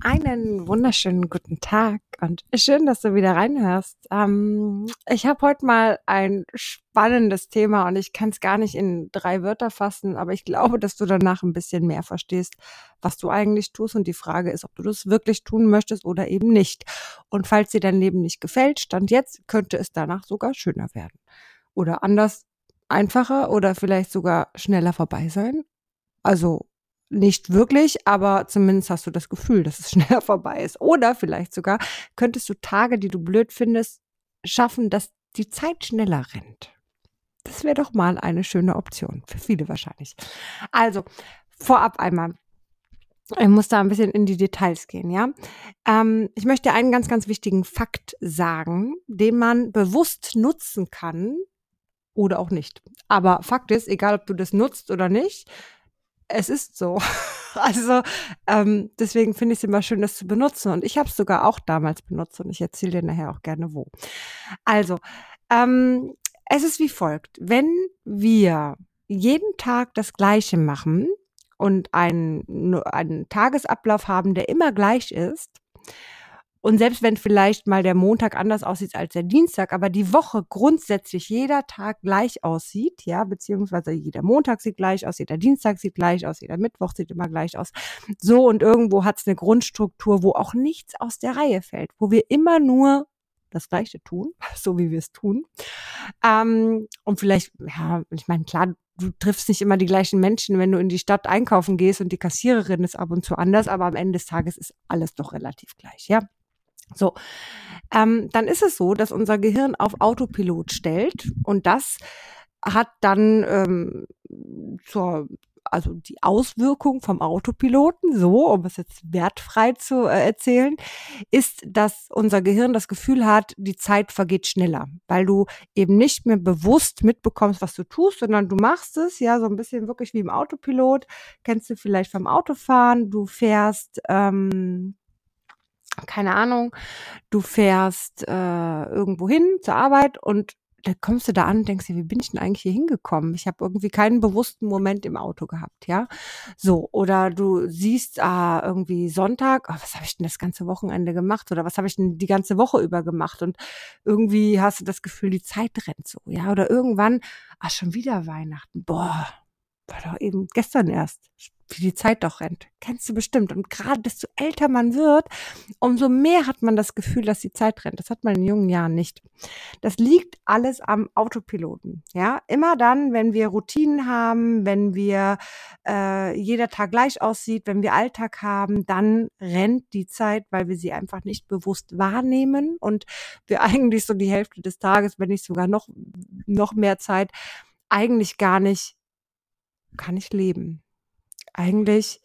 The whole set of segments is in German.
Einen wunderschönen guten Tag und schön, dass du wieder reinhörst. Ähm, ich habe heute mal ein spannendes Thema und ich kann es gar nicht in drei Wörter fassen, aber ich glaube, dass du danach ein bisschen mehr verstehst, was du eigentlich tust. Und die Frage ist, ob du das wirklich tun möchtest oder eben nicht. Und falls dir dein Leben nicht gefällt, stand jetzt, könnte es danach sogar schöner werden. Oder anders, einfacher oder vielleicht sogar schneller vorbei sein. Also nicht wirklich, aber zumindest hast du das Gefühl, dass es schneller vorbei ist. Oder vielleicht sogar könntest du Tage, die du blöd findest, schaffen, dass die Zeit schneller rennt. Das wäre doch mal eine schöne Option. Für viele wahrscheinlich. Also, vorab einmal. Ich muss da ein bisschen in die Details gehen, ja. Ähm, ich möchte einen ganz, ganz wichtigen Fakt sagen, den man bewusst nutzen kann oder auch nicht. Aber Fakt ist, egal ob du das nutzt oder nicht, es ist so. Also ähm, deswegen finde ich es immer schön, das zu benutzen. Und ich habe es sogar auch damals benutzt und ich erzähle dir nachher auch gerne wo. Also, ähm, es ist wie folgt. Wenn wir jeden Tag das Gleiche machen und einen, einen Tagesablauf haben, der immer gleich ist, und selbst wenn vielleicht mal der Montag anders aussieht als der Dienstag, aber die Woche grundsätzlich jeder Tag gleich aussieht, ja, beziehungsweise jeder Montag sieht gleich aus, jeder Dienstag sieht gleich aus, jeder Mittwoch sieht immer gleich aus. So und irgendwo hat es eine Grundstruktur, wo auch nichts aus der Reihe fällt, wo wir immer nur das Gleiche tun, so wie wir es tun. Ähm, und vielleicht, ja, ich meine, klar, du triffst nicht immer die gleichen Menschen, wenn du in die Stadt einkaufen gehst und die Kassiererin ist ab und zu anders, aber am Ende des Tages ist alles doch relativ gleich, ja. So, ähm, dann ist es so, dass unser Gehirn auf Autopilot stellt und das hat dann ähm, zur also die Auswirkung vom Autopiloten, so, um es jetzt wertfrei zu äh, erzählen, ist, dass unser Gehirn das Gefühl hat, die Zeit vergeht schneller, weil du eben nicht mehr bewusst mitbekommst, was du tust, sondern du machst es, ja, so ein bisschen wirklich wie im Autopilot. Kennst du vielleicht vom Autofahren, du fährst, ähm, keine Ahnung, du fährst äh, irgendwo hin zur Arbeit und da kommst du da an und denkst dir, wie bin ich denn eigentlich hier hingekommen? Ich habe irgendwie keinen bewussten Moment im Auto gehabt, ja. So, oder du siehst ah, irgendwie Sonntag, oh, was habe ich denn das ganze Wochenende gemacht? Oder was habe ich denn die ganze Woche über gemacht? Und irgendwie hast du das Gefühl, die Zeit rennt so, ja. Oder irgendwann, ah, schon wieder Weihnachten. Boah, war doch eben gestern erst wie die Zeit doch rennt. Kennst du bestimmt. Und gerade desto älter man wird, umso mehr hat man das Gefühl, dass die Zeit rennt. Das hat man in jungen Jahren nicht. Das liegt alles am Autopiloten. Ja, immer dann, wenn wir Routinen haben, wenn wir äh, jeder Tag gleich aussieht, wenn wir Alltag haben, dann rennt die Zeit, weil wir sie einfach nicht bewusst wahrnehmen und wir eigentlich so die Hälfte des Tages, wenn nicht sogar noch noch mehr Zeit, eigentlich gar nicht kann ich leben eigentlich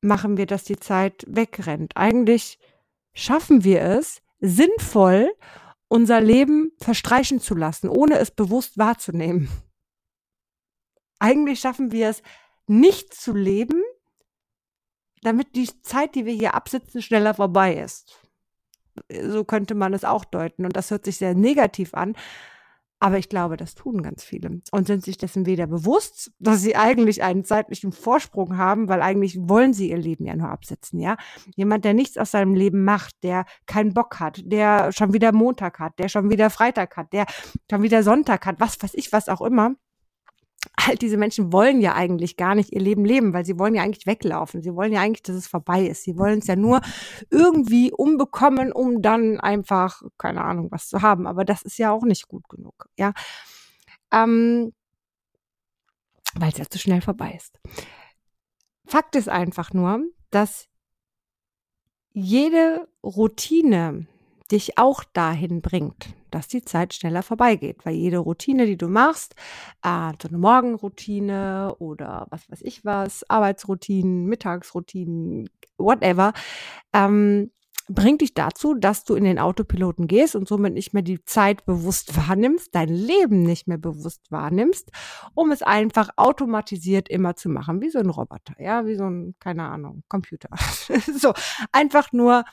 machen wir, dass die Zeit wegrennt. Eigentlich schaffen wir es, sinnvoll unser Leben verstreichen zu lassen, ohne es bewusst wahrzunehmen. Eigentlich schaffen wir es, nicht zu leben, damit die Zeit, die wir hier absitzen, schneller vorbei ist. So könnte man es auch deuten. Und das hört sich sehr negativ an, aber ich glaube, das tun ganz viele und sind sich dessen weder bewusst, dass sie eigentlich einen zeitlichen Vorsprung haben, weil eigentlich wollen sie ihr Leben ja nur absetzen, ja. Jemand, der nichts aus seinem Leben macht, der keinen Bock hat, der schon wieder Montag hat, der schon wieder Freitag hat, der schon wieder Sonntag hat, was weiß ich, was auch immer all diese Menschen wollen ja eigentlich gar nicht ihr Leben leben, weil sie wollen ja eigentlich weglaufen. Sie wollen ja eigentlich, dass es vorbei ist. Sie wollen es ja nur irgendwie umbekommen, um dann einfach, keine Ahnung, was zu haben. Aber das ist ja auch nicht gut genug, ja. Ähm, weil es ja zu schnell vorbei ist. Fakt ist einfach nur, dass jede Routine, dich auch dahin bringt, dass die Zeit schneller vorbeigeht. Weil jede Routine, die du machst, äh, so eine Morgenroutine oder was weiß ich was, Arbeitsroutinen, Mittagsroutinen, whatever, ähm, bringt dich dazu, dass du in den Autopiloten gehst und somit nicht mehr die Zeit bewusst wahrnimmst, dein Leben nicht mehr bewusst wahrnimmst, um es einfach automatisiert immer zu machen, wie so ein Roboter, ja, wie so ein, keine Ahnung, Computer. so, einfach nur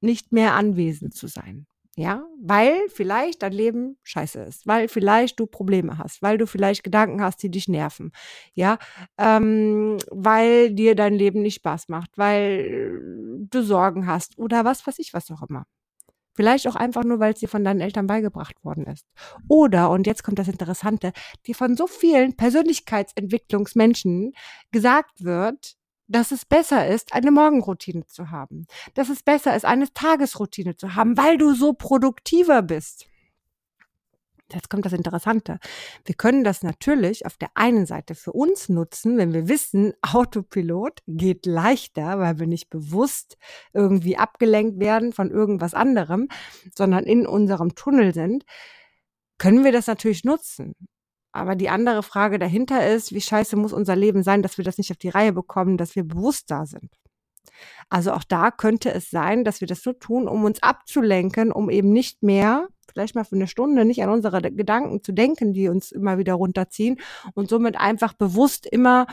nicht mehr anwesend zu sein. Ja, weil vielleicht dein Leben scheiße ist, weil vielleicht du Probleme hast, weil du vielleicht Gedanken hast, die dich nerven, ja, ähm, weil dir dein Leben nicht Spaß macht, weil du Sorgen hast oder was weiß ich, was auch immer. Vielleicht auch einfach nur, weil es dir von deinen Eltern beigebracht worden ist. Oder, und jetzt kommt das Interessante, dir von so vielen Persönlichkeitsentwicklungsmenschen gesagt wird, dass es besser ist, eine Morgenroutine zu haben. Dass es besser ist, eine Tagesroutine zu haben, weil du so produktiver bist. Jetzt kommt das Interessante. Wir können das natürlich auf der einen Seite für uns nutzen, wenn wir wissen, Autopilot geht leichter, weil wir nicht bewusst irgendwie abgelenkt werden von irgendwas anderem, sondern in unserem Tunnel sind, können wir das natürlich nutzen. Aber die andere Frage dahinter ist, wie scheiße muss unser Leben sein, dass wir das nicht auf die Reihe bekommen, dass wir bewusst da sind. Also auch da könnte es sein, dass wir das so tun, um uns abzulenken, um eben nicht mehr, vielleicht mal für eine Stunde, nicht an unsere Gedanken zu denken, die uns immer wieder runterziehen und somit einfach bewusst immer,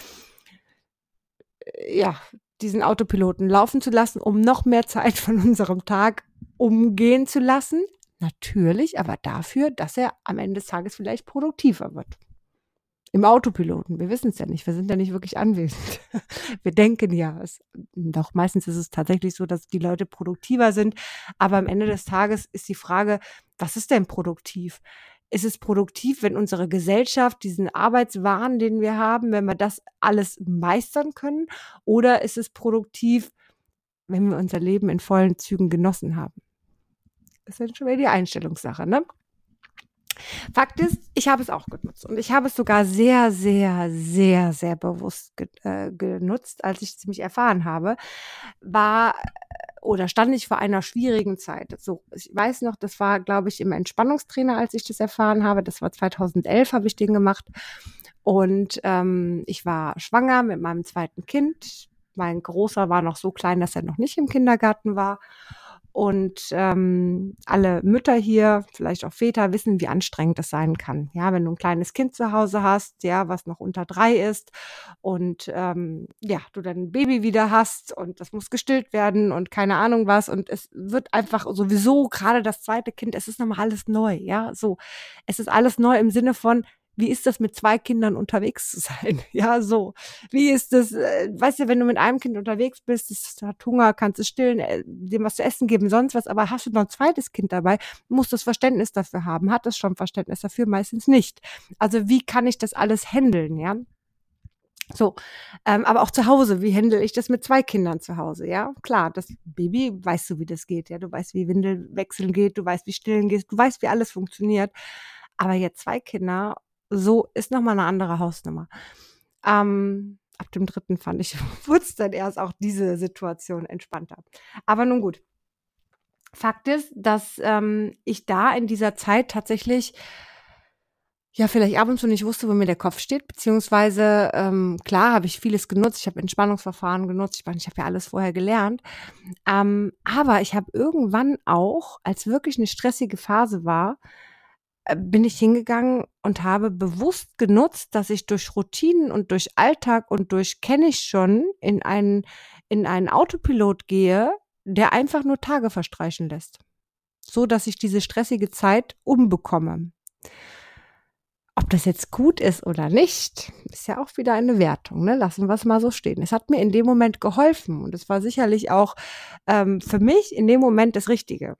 äh, ja, diesen Autopiloten laufen zu lassen, um noch mehr Zeit von unserem Tag umgehen zu lassen, Natürlich, aber dafür, dass er am Ende des Tages vielleicht produktiver wird. Im Autopiloten. Wir wissen es ja nicht. Wir sind ja nicht wirklich anwesend. Wir denken ja. Es, doch meistens ist es tatsächlich so, dass die Leute produktiver sind. Aber am Ende des Tages ist die Frage, was ist denn produktiv? Ist es produktiv, wenn unsere Gesellschaft diesen Arbeitswahn, den wir haben, wenn wir das alles meistern können? Oder ist es produktiv, wenn wir unser Leben in vollen Zügen genossen haben? Ist ja schon wieder die Einstellungssache, ne? Fakt ist, ich habe es auch genutzt und ich habe es sogar sehr, sehr, sehr, sehr bewusst ge äh, genutzt, als ich es mich erfahren habe, war oder stand ich vor einer schwierigen Zeit. So, ich weiß noch, das war, glaube ich, im Entspannungstrainer, als ich das erfahren habe. Das war 2011, habe ich den gemacht. Und ähm, ich war schwanger mit meinem zweiten Kind. Mein Großer war noch so klein, dass er noch nicht im Kindergarten war. Und ähm, alle Mütter hier, vielleicht auch Väter, wissen, wie anstrengend das sein kann. Ja, wenn du ein kleines Kind zu Hause hast, ja, was noch unter drei ist und ähm, ja, du dein Baby wieder hast und das muss gestillt werden und keine Ahnung was und es wird einfach sowieso gerade das zweite Kind, es ist nochmal alles neu, ja, so. Es ist alles neu im Sinne von, wie ist das mit zwei Kindern unterwegs zu sein? Ja, so. Wie ist das, äh, weißt du, wenn du mit einem Kind unterwegs bist, es hat Hunger, kannst es stillen, äh, dem was zu essen geben, sonst was, aber hast du noch ein zweites Kind dabei, musst du das Verständnis dafür haben, hat es schon Verständnis dafür, meistens nicht. Also wie kann ich das alles handeln, ja? So, ähm, aber auch zu Hause, wie handle ich das mit zwei Kindern zu Hause? Ja, klar, das Baby weißt du, wie das geht, ja, du weißt, wie Windelwechseln geht, du weißt, wie stillen geht, du weißt, wie alles funktioniert. Aber jetzt zwei Kinder so ist nochmal eine andere Hausnummer. Ähm, ab dem dritten fand ich, wurde dann erst auch diese Situation entspannter. Aber nun gut. Fakt ist, dass ähm, ich da in dieser Zeit tatsächlich ja vielleicht ab und zu nicht wusste, wo mir der Kopf steht, beziehungsweise ähm, klar habe ich vieles genutzt, ich habe Entspannungsverfahren genutzt, ich ich habe ja alles vorher gelernt, ähm, aber ich habe irgendwann auch, als wirklich eine stressige Phase war, bin ich hingegangen und habe bewusst genutzt, dass ich durch Routinen und durch Alltag und durch kenne ich schon in einen, in einen Autopilot gehe, der einfach nur Tage verstreichen lässt. So dass ich diese stressige Zeit umbekomme. Ob das jetzt gut ist oder nicht, ist ja auch wieder eine Wertung. Ne? Lassen wir es mal so stehen. Es hat mir in dem Moment geholfen und es war sicherlich auch ähm, für mich in dem Moment das Richtige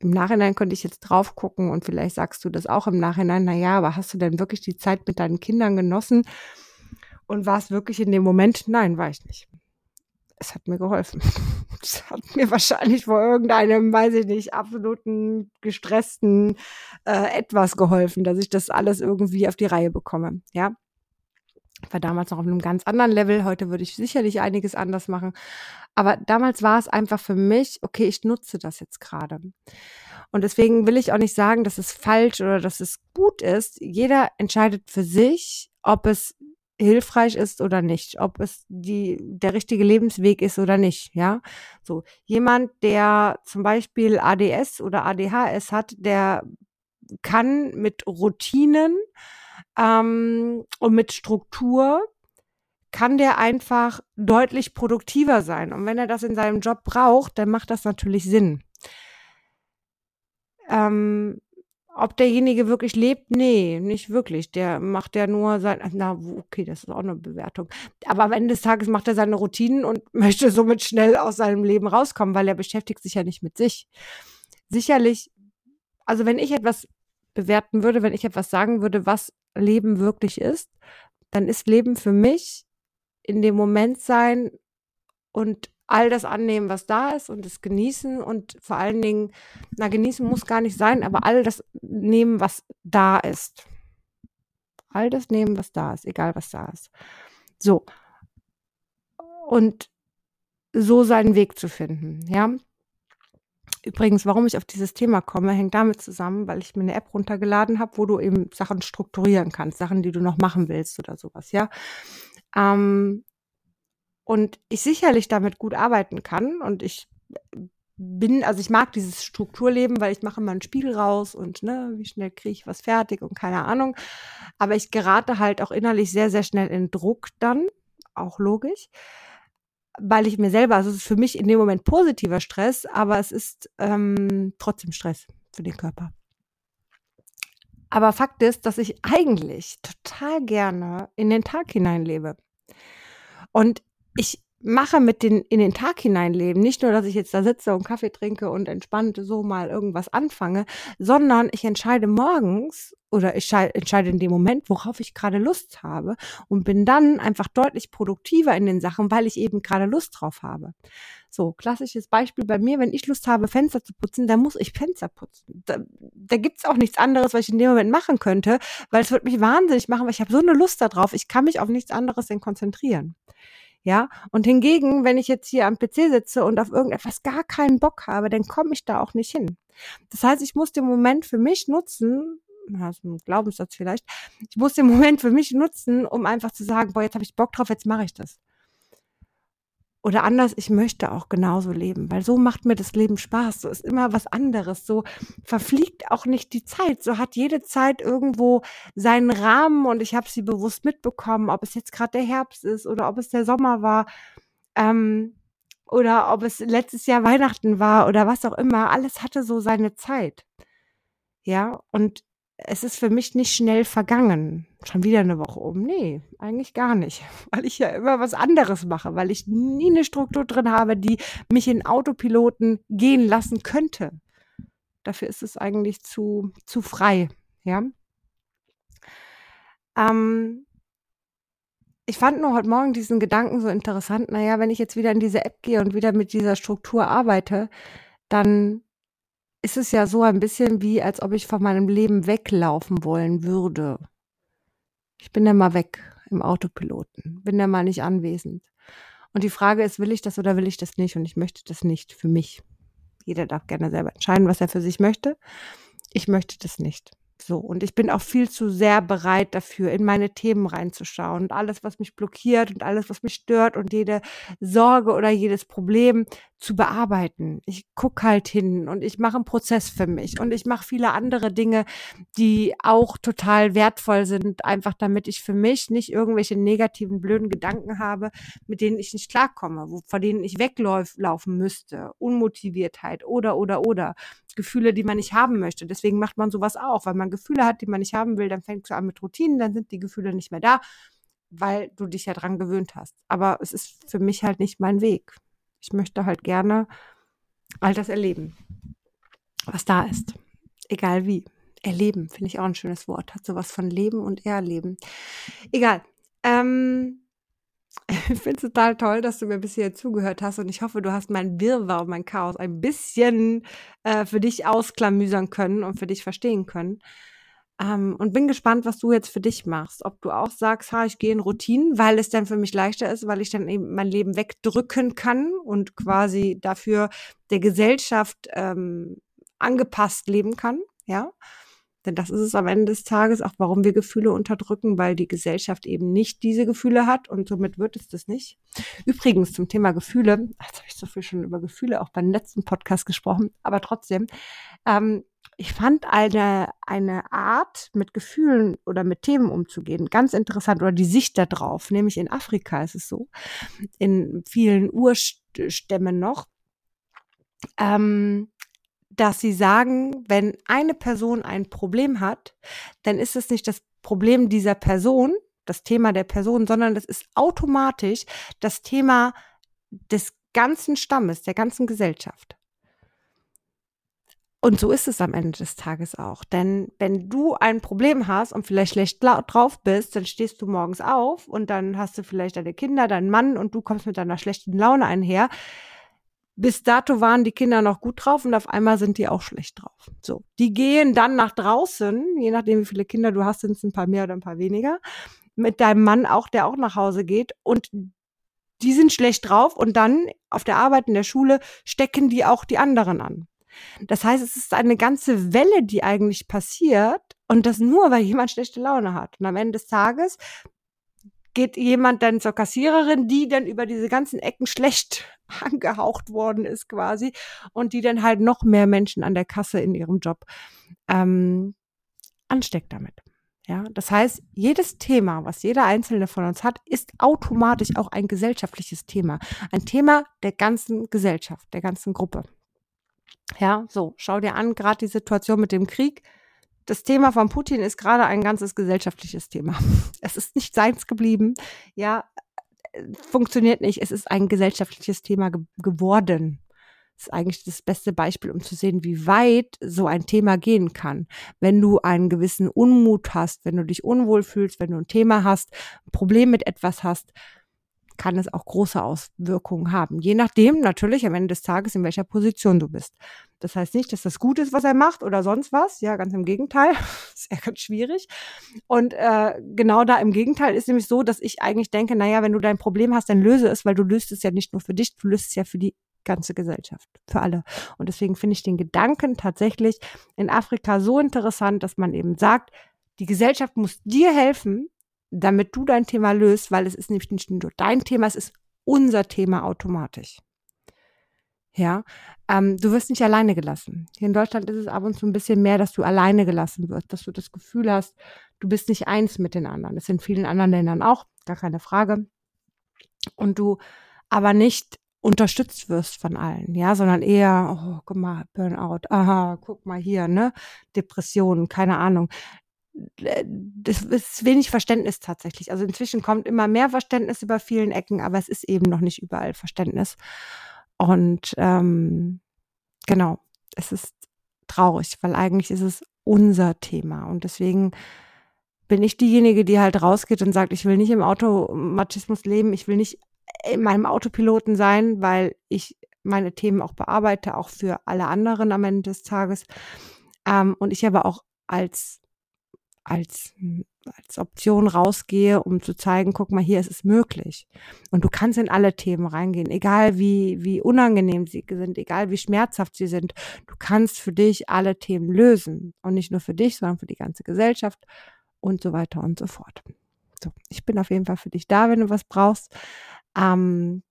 im Nachhinein könnte ich jetzt drauf gucken und vielleicht sagst du das auch im Nachhinein, na ja, aber hast du denn wirklich die Zeit mit deinen Kindern genossen? Und war es wirklich in dem Moment? Nein, war ich nicht. Es hat mir geholfen. Es hat mir wahrscheinlich vor irgendeinem, weiß ich nicht, absoluten gestressten äh, etwas geholfen, dass ich das alles irgendwie auf die Reihe bekomme. Ja, war damals noch auf einem ganz anderen Level. Heute würde ich sicherlich einiges anders machen. Aber damals war es einfach für mich, okay, ich nutze das jetzt gerade. Und deswegen will ich auch nicht sagen, dass es falsch oder dass es gut ist. Jeder entscheidet für sich, ob es hilfreich ist oder nicht, ob es die, der richtige Lebensweg ist oder nicht, ja. So. Jemand, der zum Beispiel ADS oder ADHS hat, der kann mit Routinen ähm, und mit Struktur kann der einfach deutlich produktiver sein. Und wenn er das in seinem Job braucht, dann macht das natürlich Sinn. Ähm, ob derjenige wirklich lebt? Nee, nicht wirklich. Der macht ja nur sein, na, okay, das ist auch eine Bewertung. Aber am Ende des Tages macht er seine Routinen und möchte somit schnell aus seinem Leben rauskommen, weil er beschäftigt sich ja nicht mit sich. Sicherlich, also wenn ich etwas bewerten würde, wenn ich etwas sagen würde, was Leben wirklich ist, dann ist Leben für mich in dem Moment sein und all das annehmen, was da ist und es genießen und vor allen Dingen, na, genießen muss gar nicht sein, aber all das nehmen, was da ist. All das nehmen, was da ist, egal was da ist. So. Und so seinen Weg zu finden, ja. Übrigens, warum ich auf dieses Thema komme, hängt damit zusammen, weil ich mir eine App runtergeladen habe, wo du eben Sachen strukturieren kannst, Sachen, die du noch machen willst oder sowas, ja. Ähm, und ich sicherlich damit gut arbeiten kann und ich bin, also ich mag dieses Strukturleben, weil ich mache immer einen Spiegel raus und ne, wie schnell kriege ich was fertig und keine Ahnung. Aber ich gerate halt auch innerlich sehr, sehr schnell in Druck dann, auch logisch, weil ich mir selber, also es ist für mich in dem Moment positiver Stress, aber es ist ähm, trotzdem Stress für den Körper. Aber Fakt ist, dass ich eigentlich total gerne in den Tag hineinlebe. Und ich mache mit den in den Tag hineinleben, nicht nur, dass ich jetzt da sitze und Kaffee trinke und entspannt so mal irgendwas anfange, sondern ich entscheide morgens oder ich entscheide in dem Moment, worauf ich gerade Lust habe und bin dann einfach deutlich produktiver in den Sachen, weil ich eben gerade Lust drauf habe. So, klassisches Beispiel bei mir, wenn ich Lust habe, Fenster zu putzen, dann muss ich Fenster putzen. Da, da gibt's auch nichts anderes, was ich in dem Moment machen könnte, weil es wird mich wahnsinnig machen, weil ich habe so eine Lust darauf, ich kann mich auf nichts anderes denn konzentrieren. Ja, und hingegen, wenn ich jetzt hier am PC sitze und auf irgendetwas gar keinen Bock habe, dann komme ich da auch nicht hin. Das heißt, ich muss den Moment für mich nutzen, ist ein Glaubenssatz vielleicht, ich muss den Moment für mich nutzen, um einfach zu sagen, boah, jetzt habe ich Bock drauf, jetzt mache ich das. Oder anders, ich möchte auch genauso leben, weil so macht mir das Leben Spaß. So ist immer was anderes. So verfliegt auch nicht die Zeit. So hat jede Zeit irgendwo seinen Rahmen und ich habe sie bewusst mitbekommen, ob es jetzt gerade der Herbst ist oder ob es der Sommer war. Ähm, oder ob es letztes Jahr Weihnachten war oder was auch immer. Alles hatte so seine Zeit. Ja, und es ist für mich nicht schnell vergangen. Schon wieder eine Woche um. Nee, eigentlich gar nicht. Weil ich ja immer was anderes mache, weil ich nie eine Struktur drin habe, die mich in Autopiloten gehen lassen könnte. Dafür ist es eigentlich zu, zu frei, ja. Ähm, ich fand nur heute Morgen diesen Gedanken so interessant. Naja, wenn ich jetzt wieder in diese App gehe und wieder mit dieser Struktur arbeite, dann ist es ja so ein bisschen wie, als ob ich von meinem Leben weglaufen wollen würde. Ich bin ja mal weg im Autopiloten, bin ja mal nicht anwesend. Und die Frage ist, will ich das oder will ich das nicht? Und ich möchte das nicht für mich. Jeder darf gerne selber entscheiden, was er für sich möchte. Ich möchte das nicht. So, und ich bin auch viel zu sehr bereit dafür, in meine Themen reinzuschauen und alles, was mich blockiert und alles, was mich stört und jede Sorge oder jedes Problem zu bearbeiten. Ich guck halt hin und ich mache einen Prozess für mich und ich mache viele andere Dinge, die auch total wertvoll sind, einfach damit ich für mich nicht irgendwelche negativen, blöden Gedanken habe, mit denen ich nicht klarkomme, wo, vor denen ich weglaufen müsste. Unmotiviertheit oder, oder, oder. Gefühle, die man nicht haben möchte. Deswegen macht man sowas auch, weil man Gefühle hat, die man nicht haben will, dann fängst du an mit Routinen, dann sind die Gefühle nicht mehr da, weil du dich ja dran gewöhnt hast. Aber es ist für mich halt nicht mein Weg. Ich möchte halt gerne all das erleben, was da ist. Egal wie. Erleben, finde ich auch ein schönes Wort. Hat sowas von Leben und Erleben. Egal. Ähm, ich finde es total toll, dass du mir bis hier zugehört hast und ich hoffe, du hast mein Wirrwarr und mein Chaos ein bisschen äh, für dich ausklamüsern können und für dich verstehen können. Ähm, und bin gespannt, was du jetzt für dich machst. Ob du auch sagst, ha, ich gehe in Routinen, weil es dann für mich leichter ist, weil ich dann eben mein Leben wegdrücken kann und quasi dafür der Gesellschaft ähm, angepasst leben kann, ja. Denn das ist es am Ende des Tages auch, warum wir Gefühle unterdrücken, weil die Gesellschaft eben nicht diese Gefühle hat und somit wird es das nicht. Übrigens zum Thema Gefühle, jetzt habe ich so viel schon über Gefühle auch beim letzten Podcast gesprochen, aber trotzdem, ähm, ich fand eine, eine Art, mit Gefühlen oder mit Themen umzugehen, ganz interessant oder die Sicht darauf, nämlich in Afrika ist es so, in vielen Urstämmen noch, ähm, dass sie sagen, wenn eine Person ein Problem hat, dann ist es nicht das Problem dieser Person, das Thema der Person, sondern das ist automatisch das Thema des ganzen Stammes, der ganzen Gesellschaft. Und so ist es am Ende des Tages auch. Denn wenn du ein Problem hast und vielleicht schlecht drauf bist, dann stehst du morgens auf und dann hast du vielleicht deine Kinder, deinen Mann und du kommst mit deiner schlechten Laune einher. Bis dato waren die Kinder noch gut drauf und auf einmal sind die auch schlecht drauf. So, die gehen dann nach draußen, je nachdem wie viele Kinder du hast, sind es ein paar mehr oder ein paar weniger, mit deinem Mann auch, der auch nach Hause geht und die sind schlecht drauf und dann auf der Arbeit in der Schule stecken die auch die anderen an. Das heißt, es ist eine ganze Welle, die eigentlich passiert und das nur, weil jemand schlechte Laune hat. Und am Ende des Tages geht jemand dann zur Kassiererin, die dann über diese ganzen Ecken schlecht angehaucht worden ist quasi und die dann halt noch mehr Menschen an der Kasse in ihrem Job ähm, ansteckt damit. Ja, das heißt, jedes Thema, was jeder einzelne von uns hat, ist automatisch auch ein gesellschaftliches Thema. Ein Thema der ganzen Gesellschaft, der ganzen Gruppe. Ja, so, schau dir an, gerade die Situation mit dem Krieg. Das Thema von Putin ist gerade ein ganzes gesellschaftliches Thema. Es ist nicht seins geblieben. Ja, funktioniert nicht. Es ist ein gesellschaftliches Thema ge geworden. Das ist eigentlich das beste Beispiel, um zu sehen, wie weit so ein Thema gehen kann. Wenn du einen gewissen Unmut hast, wenn du dich unwohl fühlst, wenn du ein Thema hast, ein Problem mit etwas hast, kann es auch große Auswirkungen haben. Je nachdem natürlich am Ende des Tages, in welcher Position du bist. Das heißt nicht, dass das gut ist, was er macht oder sonst was. Ja, ganz im Gegenteil. ist ja ganz schwierig. Und äh, genau da im Gegenteil ist nämlich so, dass ich eigentlich denke, naja, wenn du dein Problem hast, dann löse es, weil du löst es ja nicht nur für dich, du löst es ja für die ganze Gesellschaft, für alle. Und deswegen finde ich den Gedanken tatsächlich in Afrika so interessant, dass man eben sagt, die Gesellschaft muss dir helfen, damit du dein Thema löst, weil es ist nicht nur dein Thema, es ist unser Thema automatisch. Ja, ähm, du wirst nicht alleine gelassen. Hier in Deutschland ist es ab und zu ein bisschen mehr, dass du alleine gelassen wirst, dass du das Gefühl hast, du bist nicht eins mit den anderen. Das ist in vielen anderen Ländern auch, gar keine Frage. Und du aber nicht unterstützt wirst von allen, ja, sondern eher, oh, guck mal, Burnout, aha, guck mal hier, ne, Depressionen, keine Ahnung. Äh, das ist wenig Verständnis tatsächlich. Also inzwischen kommt immer mehr Verständnis über vielen Ecken, aber es ist eben noch nicht überall Verständnis. Und ähm, genau, es ist traurig, weil eigentlich ist es unser Thema. Und deswegen bin ich diejenige, die halt rausgeht und sagt, ich will nicht im Automatismus leben, ich will nicht in meinem Autopiloten sein, weil ich meine Themen auch bearbeite, auch für alle anderen am Ende des Tages. Ähm, und ich aber auch als als, als Option rausgehe, um zu zeigen, guck mal, hier ist es möglich. Und du kannst in alle Themen reingehen, egal wie, wie unangenehm sie sind, egal wie schmerzhaft sie sind. Du kannst für dich alle Themen lösen. Und nicht nur für dich, sondern für die ganze Gesellschaft und so weiter und so fort. So, ich bin auf jeden Fall für dich da, wenn du was brauchst. Ähm,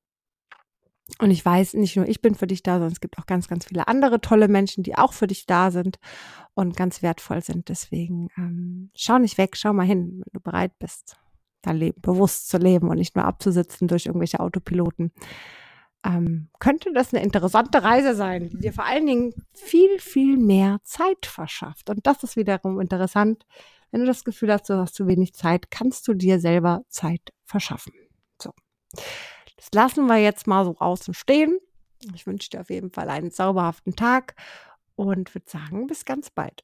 und ich weiß, nicht nur ich bin für dich da, sondern es gibt auch ganz, ganz viele andere tolle Menschen, die auch für dich da sind und ganz wertvoll sind. Deswegen ähm, schau nicht weg, schau mal hin, wenn du bereit bist, dein Leben bewusst zu leben und nicht nur abzusitzen durch irgendwelche Autopiloten. Ähm, könnte das eine interessante Reise sein, die dir vor allen Dingen viel, viel mehr Zeit verschafft. Und das ist wiederum interessant. Wenn du das Gefühl hast, du hast zu wenig Zeit, kannst du dir selber Zeit verschaffen. So. Das lassen wir jetzt mal so außen stehen. Ich wünsche dir auf jeden Fall einen zauberhaften Tag und würde sagen, bis ganz bald.